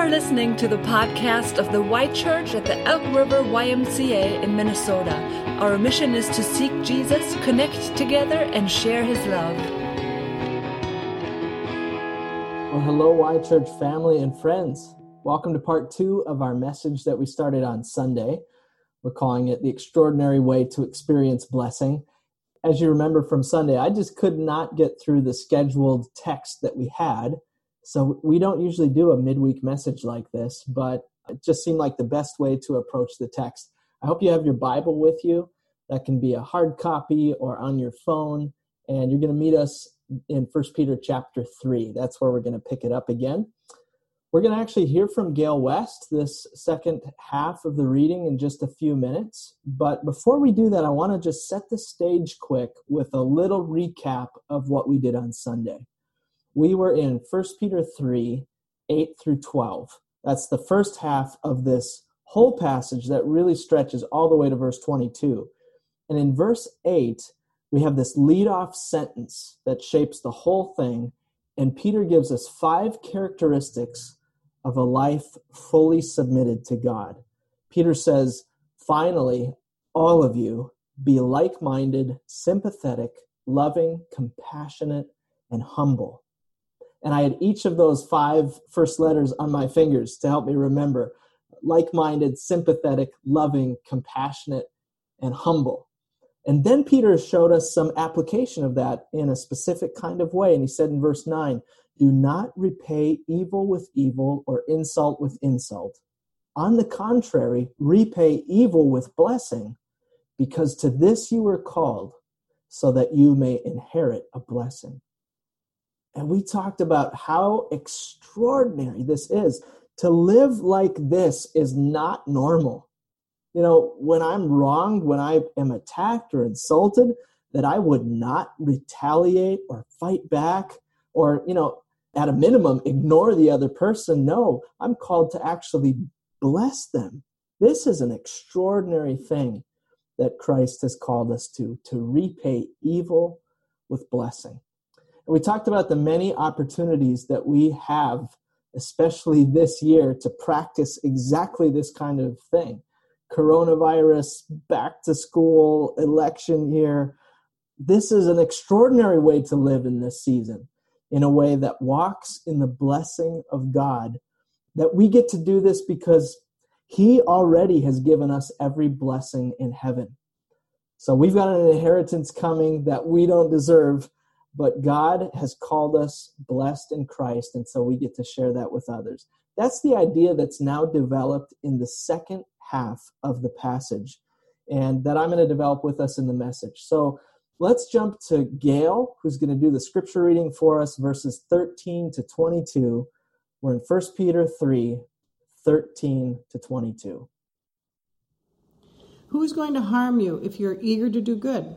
are listening to the podcast of the Y Church at the Elk River YMCA in Minnesota. Our mission is to seek Jesus, connect together, and share his love. Well, hello, Y Church family and friends. Welcome to part two of our message that we started on Sunday. We're calling it The Extraordinary Way to Experience Blessing. As you remember from Sunday, I just could not get through the scheduled text that we had. So we don't usually do a midweek message like this, but it just seemed like the best way to approach the text. I hope you have your Bible with you. That can be a hard copy or on your phone. And you're going to meet us in First Peter chapter 3. That's where we're going to pick it up again. We're going to actually hear from Gail West this second half of the reading in just a few minutes. But before we do that, I want to just set the stage quick with a little recap of what we did on Sunday we were in 1 Peter 3 8 through 12. That's the first half of this whole passage that really stretches all the way to verse 22. And in verse 8, we have this lead off sentence that shapes the whole thing. And Peter gives us five characteristics of a life fully submitted to God. Peter says, finally, all of you be like minded, sympathetic, loving, compassionate, and humble and I had each of those five first letters on my fingers to help me remember like minded, sympathetic, loving, compassionate, and humble. And then Peter showed us some application of that in a specific kind of way. And he said in verse 9, Do not repay evil with evil or insult with insult. On the contrary, repay evil with blessing, because to this you were called, so that you may inherit a blessing. And we talked about how extraordinary this is. To live like this is not normal. You know, when I'm wronged, when I am attacked or insulted, that I would not retaliate or fight back or, you know, at a minimum, ignore the other person. No, I'm called to actually bless them. This is an extraordinary thing that Christ has called us to, to repay evil with blessing we talked about the many opportunities that we have, especially this year, to practice exactly this kind of thing. Coronavirus, back to school, election year. This is an extraordinary way to live in this season, in a way that walks in the blessing of God. That we get to do this because He already has given us every blessing in heaven. So we've got an inheritance coming that we don't deserve but God has called us blessed in Christ, and so we get to share that with others. That's the idea that's now developed in the second half of the passage, and that I'm going to develop with us in the message. So let's jump to Gail, who's going to do the scripture reading for us, verses 13 to 22. We're in 1 Peter 3 13 to 22. Who is going to harm you if you're eager to do good?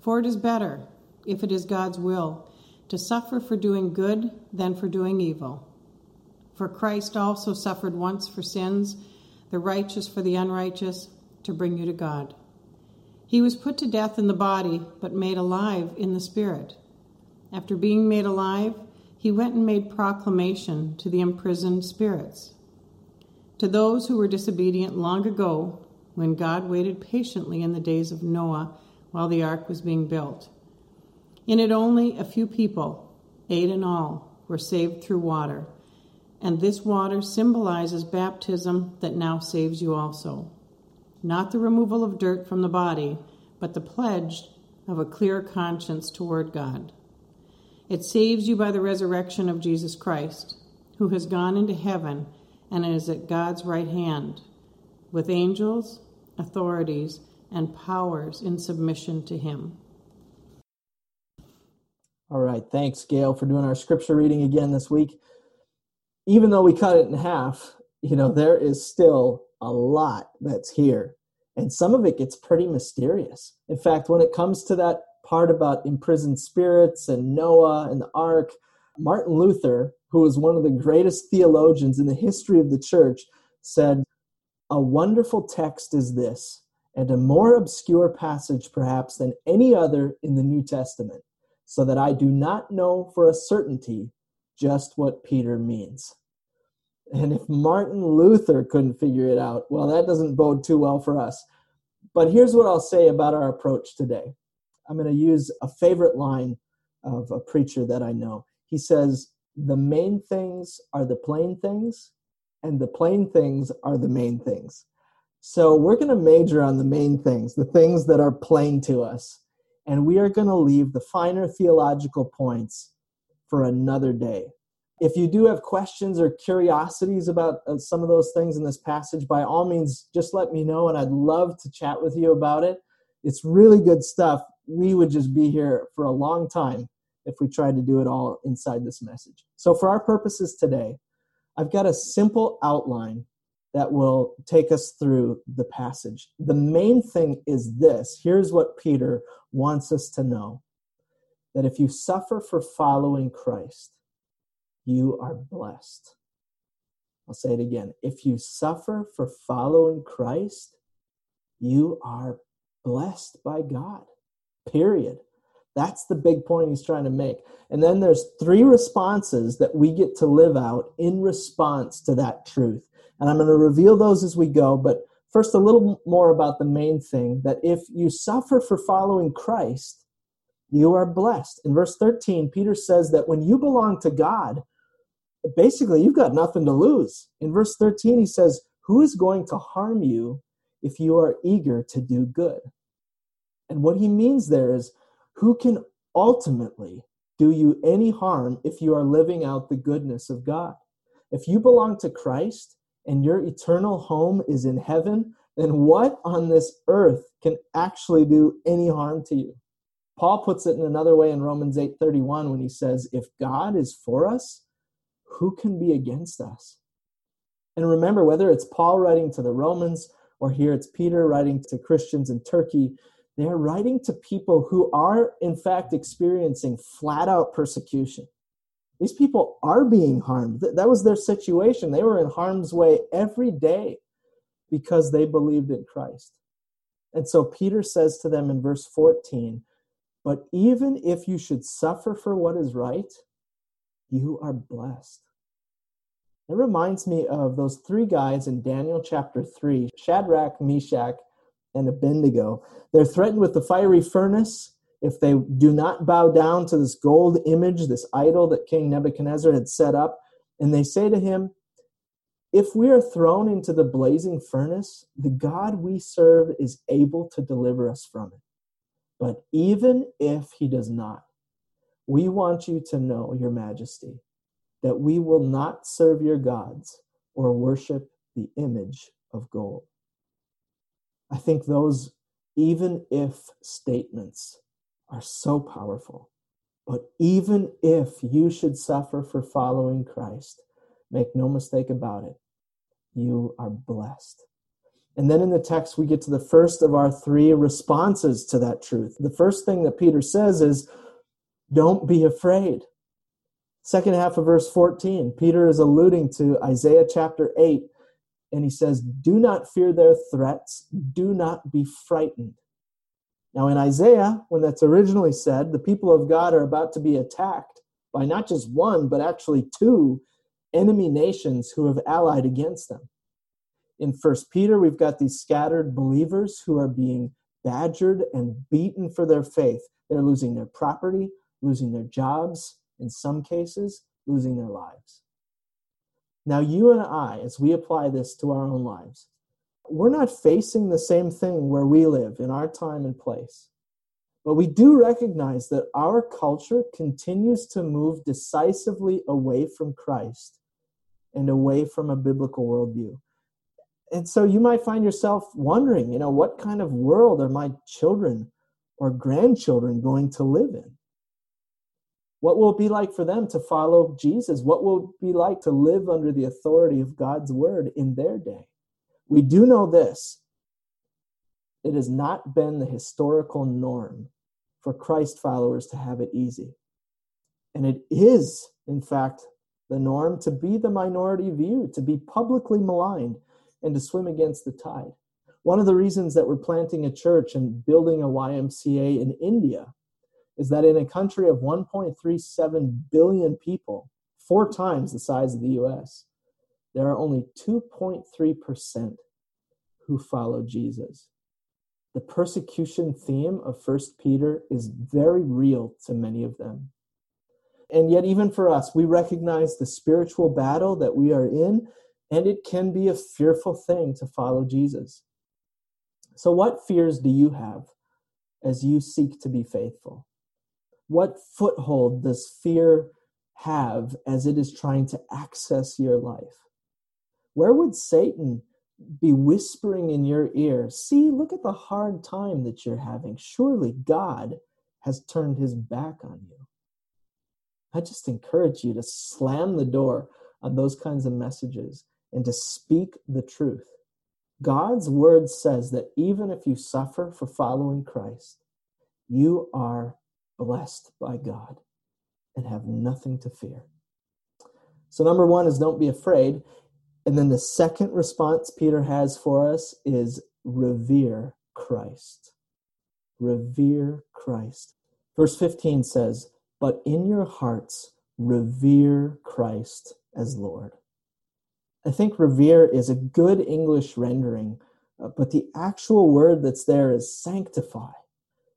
For it is better, if it is God's will, to suffer for doing good than for doing evil. For Christ also suffered once for sins, the righteous for the unrighteous, to bring you to God. He was put to death in the body, but made alive in the spirit. After being made alive, he went and made proclamation to the imprisoned spirits. To those who were disobedient long ago, when God waited patiently in the days of Noah, while the ark was being built. In it, only a few people, eight in all, were saved through water. And this water symbolizes baptism that now saves you also. Not the removal of dirt from the body, but the pledge of a clear conscience toward God. It saves you by the resurrection of Jesus Christ, who has gone into heaven and is at God's right hand, with angels, authorities, and powers in submission to Him. All right. Thanks, Gail, for doing our scripture reading again this week. even though we cut it in half, you know, there is still a lot that's here. And some of it gets pretty mysterious. In fact, when it comes to that part about imprisoned spirits and Noah and the ark, Martin Luther, who was one of the greatest theologians in the history of the church, said, A wonderful text is this, and a more obscure passage perhaps than any other in the New Testament, so that I do not know for a certainty just what Peter means. And if Martin Luther couldn't figure it out, well, that doesn't bode too well for us. But here's what I'll say about our approach today. I'm going to use a favorite line of a preacher that I know. He says, The main things are the plain things, and the plain things are the main things. So we're going to major on the main things, the things that are plain to us. And we are going to leave the finer theological points for another day. If you do have questions or curiosities about uh, some of those things in this passage, by all means, just let me know, and I'd love to chat with you about it. It's really good stuff. We would just be here for a long time if we tried to do it all inside this message. So, for our purposes today, I've got a simple outline that will take us through the passage. The main thing is this here's what Peter wants us to know that if you suffer for following Christ, you are blessed. I'll say it again. If you suffer for following Christ, you are blessed by God. Period. That's the big point he's trying to make. And then there's three responses that we get to live out in response to that truth. And I'm going to reveal those as we go, but first a little more about the main thing that if you suffer for following Christ, you are blessed. In verse 13, Peter says that when you belong to God, basically you've got nothing to lose. In verse 13, he says, Who is going to harm you if you are eager to do good? And what he means there is, who can ultimately do you any harm if you are living out the goodness of God? If you belong to Christ and your eternal home is in heaven, then what on this earth can actually do any harm to you? Paul puts it in another way in Romans 8:31 when he says, "If God is for us, who can be against us?" And remember whether it's Paul writing to the Romans or here it's Peter writing to Christians in Turkey, they're writing to people who are, in fact, experiencing flat out persecution. These people are being harmed. That was their situation. They were in harm's way every day because they believed in Christ. And so Peter says to them in verse 14, But even if you should suffer for what is right, you are blessed. It reminds me of those three guys in Daniel chapter 3 Shadrach, Meshach, and Abednego. They're threatened with the fiery furnace if they do not bow down to this gold image, this idol that King Nebuchadnezzar had set up. And they say to him, If we are thrown into the blazing furnace, the God we serve is able to deliver us from it. But even if he does not, we want you to know, Your Majesty, that we will not serve your gods or worship the image of gold. I think those even if statements are so powerful. But even if you should suffer for following Christ, make no mistake about it, you are blessed. And then in the text, we get to the first of our three responses to that truth. The first thing that Peter says is, don't be afraid. Second half of verse 14, Peter is alluding to Isaiah chapter 8 and he says, Do not fear their threats, do not be frightened. Now, in Isaiah, when that's originally said, the people of God are about to be attacked by not just one, but actually two enemy nations who have allied against them. In First Peter, we've got these scattered believers who are being badgered and beaten for their faith. They're losing their property, losing their jobs, in some cases, losing their lives. Now, you and I, as we apply this to our own lives, we're not facing the same thing where we live in our time and place. But we do recognize that our culture continues to move decisively away from Christ and away from a biblical worldview. And so you might find yourself wondering, you know, what kind of world are my children or grandchildren going to live in? What will it be like for them to follow Jesus? What will it be like to live under the authority of God's word in their day? We do know this it has not been the historical norm for Christ followers to have it easy. And it is, in fact, the norm to be the minority view, to be publicly maligned, and to swim against the tide. One of the reasons that we're planting a church and building a YMCA in India is that in a country of 1.37 billion people, four times the size of the US, there are only 2.3% who follow Jesus. The persecution theme of First Peter is very real to many of them. And yet, even for us, we recognize the spiritual battle that we are in, and it can be a fearful thing to follow Jesus. So, what fears do you have as you seek to be faithful? What foothold does fear have as it is trying to access your life? Where would Satan be whispering in your ear, See, look at the hard time that you're having. Surely God has turned his back on you. I just encourage you to slam the door on those kinds of messages and to speak the truth. God's word says that even if you suffer for following Christ, you are blessed by God and have nothing to fear. So, number one is don't be afraid. And then the second response Peter has for us is revere Christ. Revere Christ. Verse 15 says, But in your hearts, revere Christ as Lord. I think revere is a good English rendering, uh, but the actual word that's there is sanctify.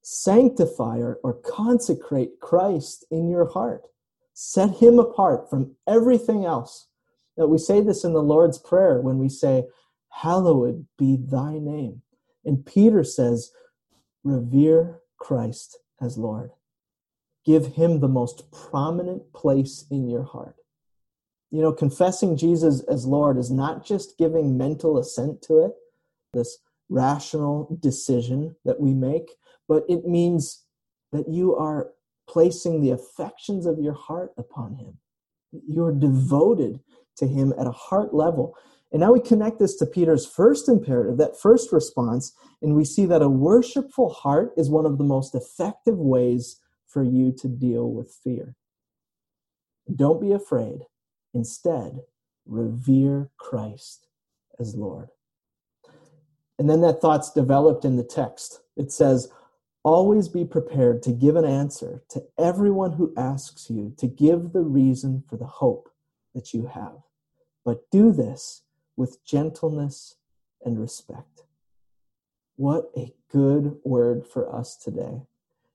Sanctify or, or consecrate Christ in your heart. Set him apart from everything else. That we say this in the Lord's Prayer when we say, Hallowed be thy name. And Peter says, Revere Christ as Lord. Give him the most prominent place in your heart. You know, confessing Jesus as Lord is not just giving mental assent to it, this rational decision that we make, but it means that you are placing the affections of your heart upon Him. You're devoted to Him at a heart level. And now we connect this to Peter's first imperative, that first response, and we see that a worshipful heart is one of the most effective ways for you to deal with fear. Don't be afraid. Instead, revere Christ as Lord. And then that thought's developed in the text. It says, Always be prepared to give an answer to everyone who asks you to give the reason for the hope that you have. But do this with gentleness and respect. What a good word for us today.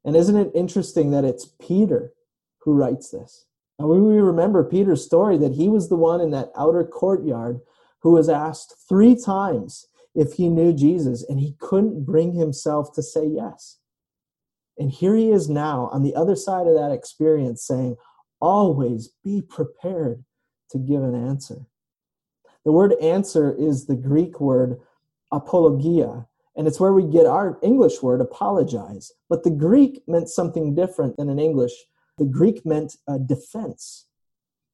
And isn't it interesting that it's Peter who writes this? Now, we remember Peter's story that he was the one in that outer courtyard who was asked three times if he knew Jesus, and he couldn't bring himself to say yes. And here he is now on the other side of that experience saying, Always be prepared to give an answer. The word answer is the Greek word apologia, and it's where we get our English word apologize. But the Greek meant something different than in English the Greek meant a defense.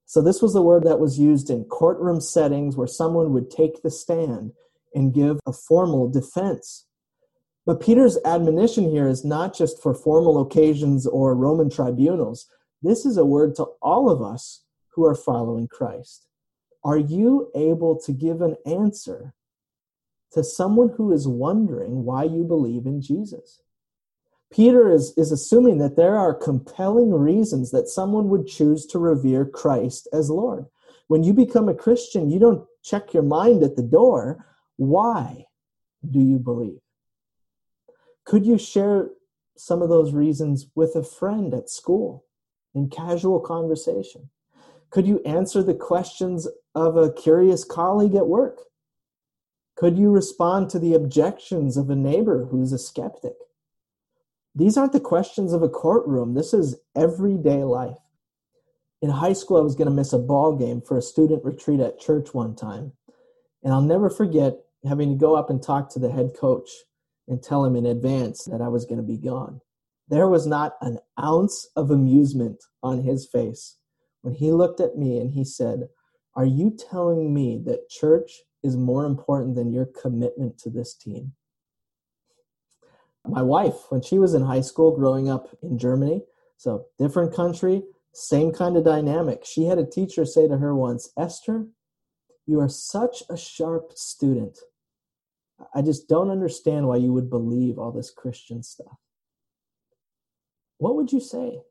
So this was the word that was used in courtroom settings where someone would take the stand and give a formal defense. But Peter's admonition here is not just for formal occasions or Roman tribunals. This is a word to all of us who are following Christ. Are you able to give an answer to someone who is wondering why you believe in Jesus? Peter is, is assuming that there are compelling reasons that someone would choose to revere Christ as Lord. When you become a Christian, you don't check your mind at the door. Why do you believe? Could you share some of those reasons with a friend at school in casual conversation? Could you answer the questions of a curious colleague at work? Could you respond to the objections of a neighbor who's a skeptic? These aren't the questions of a courtroom. This is everyday life. In high school, I was going to miss a ball game for a student retreat at church one time. And I'll never forget having to go up and talk to the head coach and tell him in advance that I was going to be gone. There was not an ounce of amusement on his face when he looked at me and he said, Are you telling me that church is more important than your commitment to this team? My wife, when she was in high school growing up in Germany, so different country, same kind of dynamic. She had a teacher say to her once, Esther, you are such a sharp student. I just don't understand why you would believe all this Christian stuff. What would you say?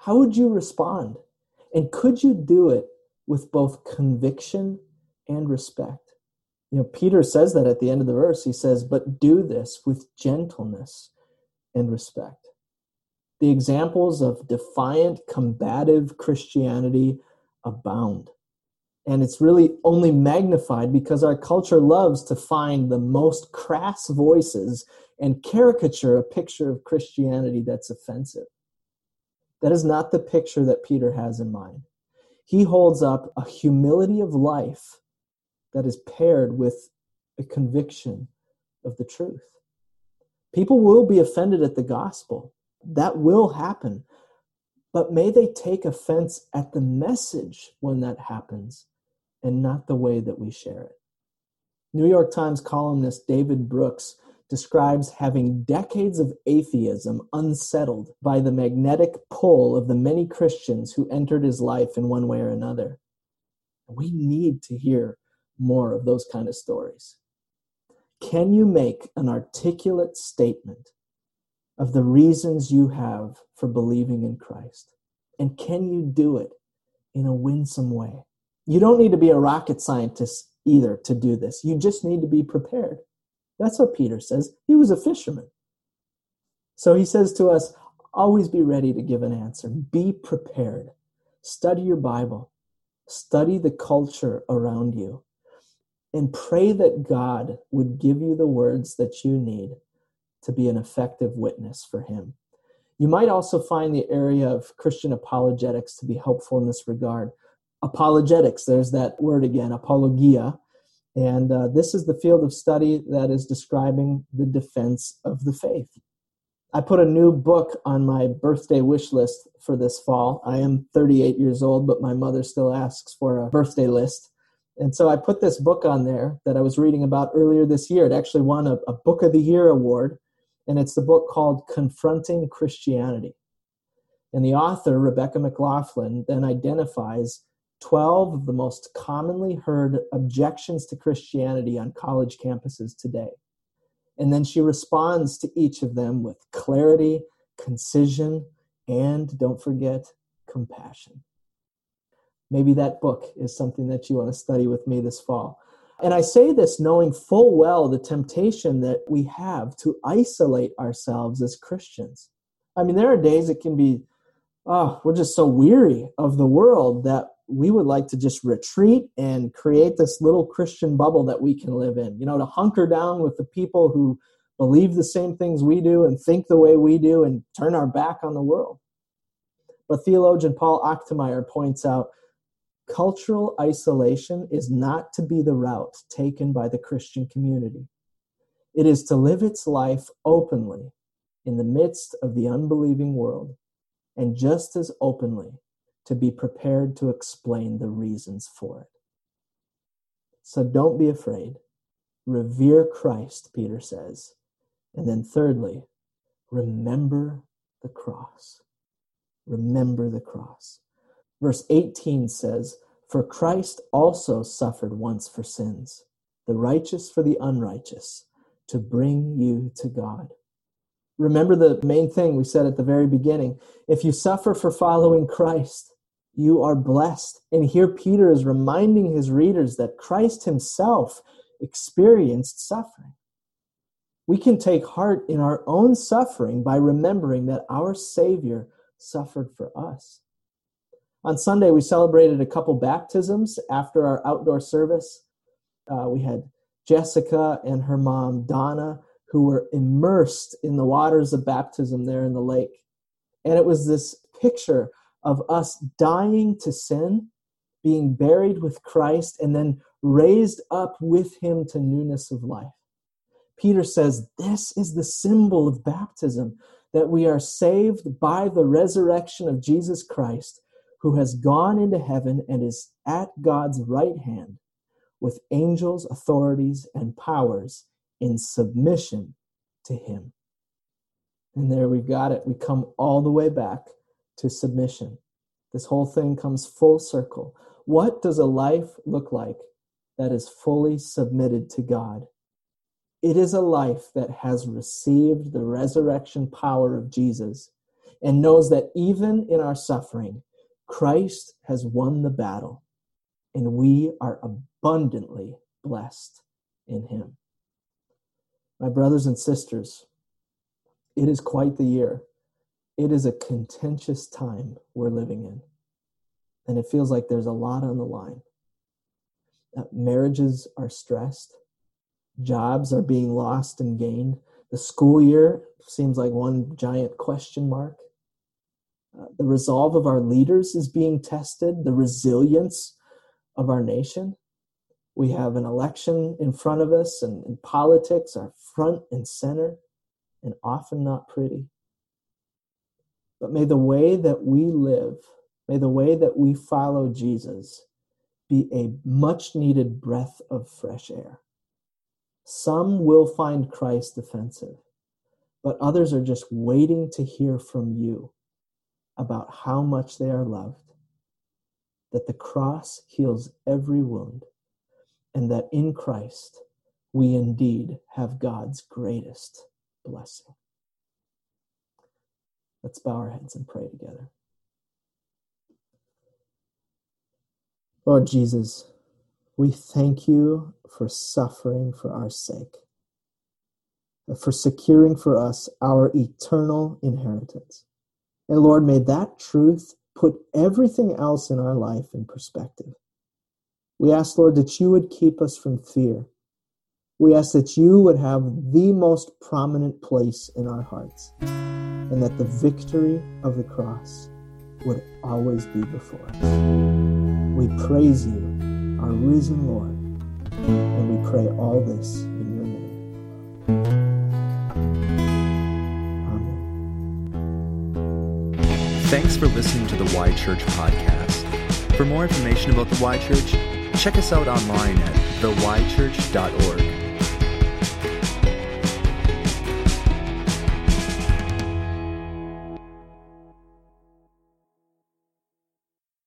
How would you respond? And could you do it with both conviction and respect? You know, Peter says that at the end of the verse. He says, But do this with gentleness and respect. The examples of defiant, combative Christianity abound. And it's really only magnified because our culture loves to find the most crass voices and caricature a picture of Christianity that's offensive. That is not the picture that Peter has in mind. He holds up a humility of life that is paired with a conviction of the truth. People will be offended at the gospel. That will happen. But may they take offense at the message when that happens and not the way that we share it. New York Times columnist David Brooks describes having decades of atheism unsettled by the magnetic pull of the many Christians who entered his life in one way or another. We need to hear more of those kind of stories. Can you make an articulate statement of the reasons you have for believing in Christ? And can you do it in a winsome way? You don't need to be a rocket scientist either to do this. You just need to be prepared. That's what Peter says. He was a fisherman. So he says to us, always be ready to give an answer. Be prepared. Study your Bible. Study the culture around you. And pray that God would give you the words that you need to be an effective witness for Him. You might also find the area of Christian apologetics to be helpful in this regard apologetics. There's that word again, apologia. And uh, this is the field of study that is describing the defense of the faith. I put a new book on my birthday wish list for this fall. I am 38 years old, but my mother still asks for a birthday list. And so I put this book on there that I was reading about earlier this year. It actually won a, a Book of the Year award, and it's the book called Confronting Christianity. And the author, Rebecca McLaughlin, then identifies 12 of the most commonly heard objections to Christianity on college campuses today. And then she responds to each of them with clarity, concision, and don't forget, compassion. Maybe that book is something that you want to study with me this fall. And I say this knowing full well the temptation that we have to isolate ourselves as Christians. I mean, there are days it can be, oh, we're just so weary of the world that we would like to just retreat and create this little Christian bubble that we can live in, you know, to hunker down with the people who believe the same things we do and think the way we do and turn our back on the world. But theologian Paul Achtemeier points out cultural isolation is not to be the route taken by the Christian community. It is to live its life openly in the midst of the unbelieving world and just as openly to be prepared to explain the reasons for it. So don't be afraid. Revere Christ, Peter says. And then, thirdly, remember the cross. Remember the cross. Verse 18 says, For Christ also suffered once for sins, the righteous for the unrighteous, to bring you to God. Remember the main thing we said at the very beginning. If you suffer for following Christ, you are blessed. And here Peter is reminding his readers that Christ himself experienced suffering. We can take heart in our own suffering by remembering that our Savior suffered for us. On Sunday, we celebrated a couple baptisms after our outdoor service. Uh, we had Jessica and her mom, Donna, who were immersed in the waters of baptism there in the lake. And it was this picture of us dying to sin, being buried with Christ, and then raised up with him to newness of life. Peter says this is the symbol of baptism that we are saved by the resurrection of Jesus Christ, who has gone into heaven and is at God's right hand with angels, authorities, and powers in submission to him. And there we've got it. We come all the way back to submission. This whole thing comes full circle. What does a life look like that is fully submitted to God? It is a life that has received the resurrection power of Jesus and knows that even in our suffering, Christ has won the battle and we are abundantly blessed in him. My brothers and sisters, it is quite the year. It is a contentious time we're living in. And it feels like there's a lot on the line. Uh, marriages are stressed, jobs are being lost and gained. The school year seems like one giant question mark. Uh, the resolve of our leaders is being tested, the resilience of our nation. We have an election in front of us, and, and politics are front and center and often not pretty. But may the way that we live, may the way that we follow Jesus be a much needed breath of fresh air. Some will find Christ offensive, but others are just waiting to hear from you about how much they are loved that the cross heals every wound, and that in Christ we indeed have God's greatest blessing. Let's bow our heads and pray together. Lord Jesus, we thank you for suffering for our sake, for securing for us our eternal inheritance. And Lord, may that truth put everything else in our life in perspective. We ask, Lord, that you would keep us from fear. We ask that you would have the most prominent place in our hearts and that the victory of the cross would always be before us. We praise you, our risen Lord, and we pray all this in your name. Amen. Thanks for listening to the Y Church podcast. For more information about the Y Church, check us out online at theychurch.org.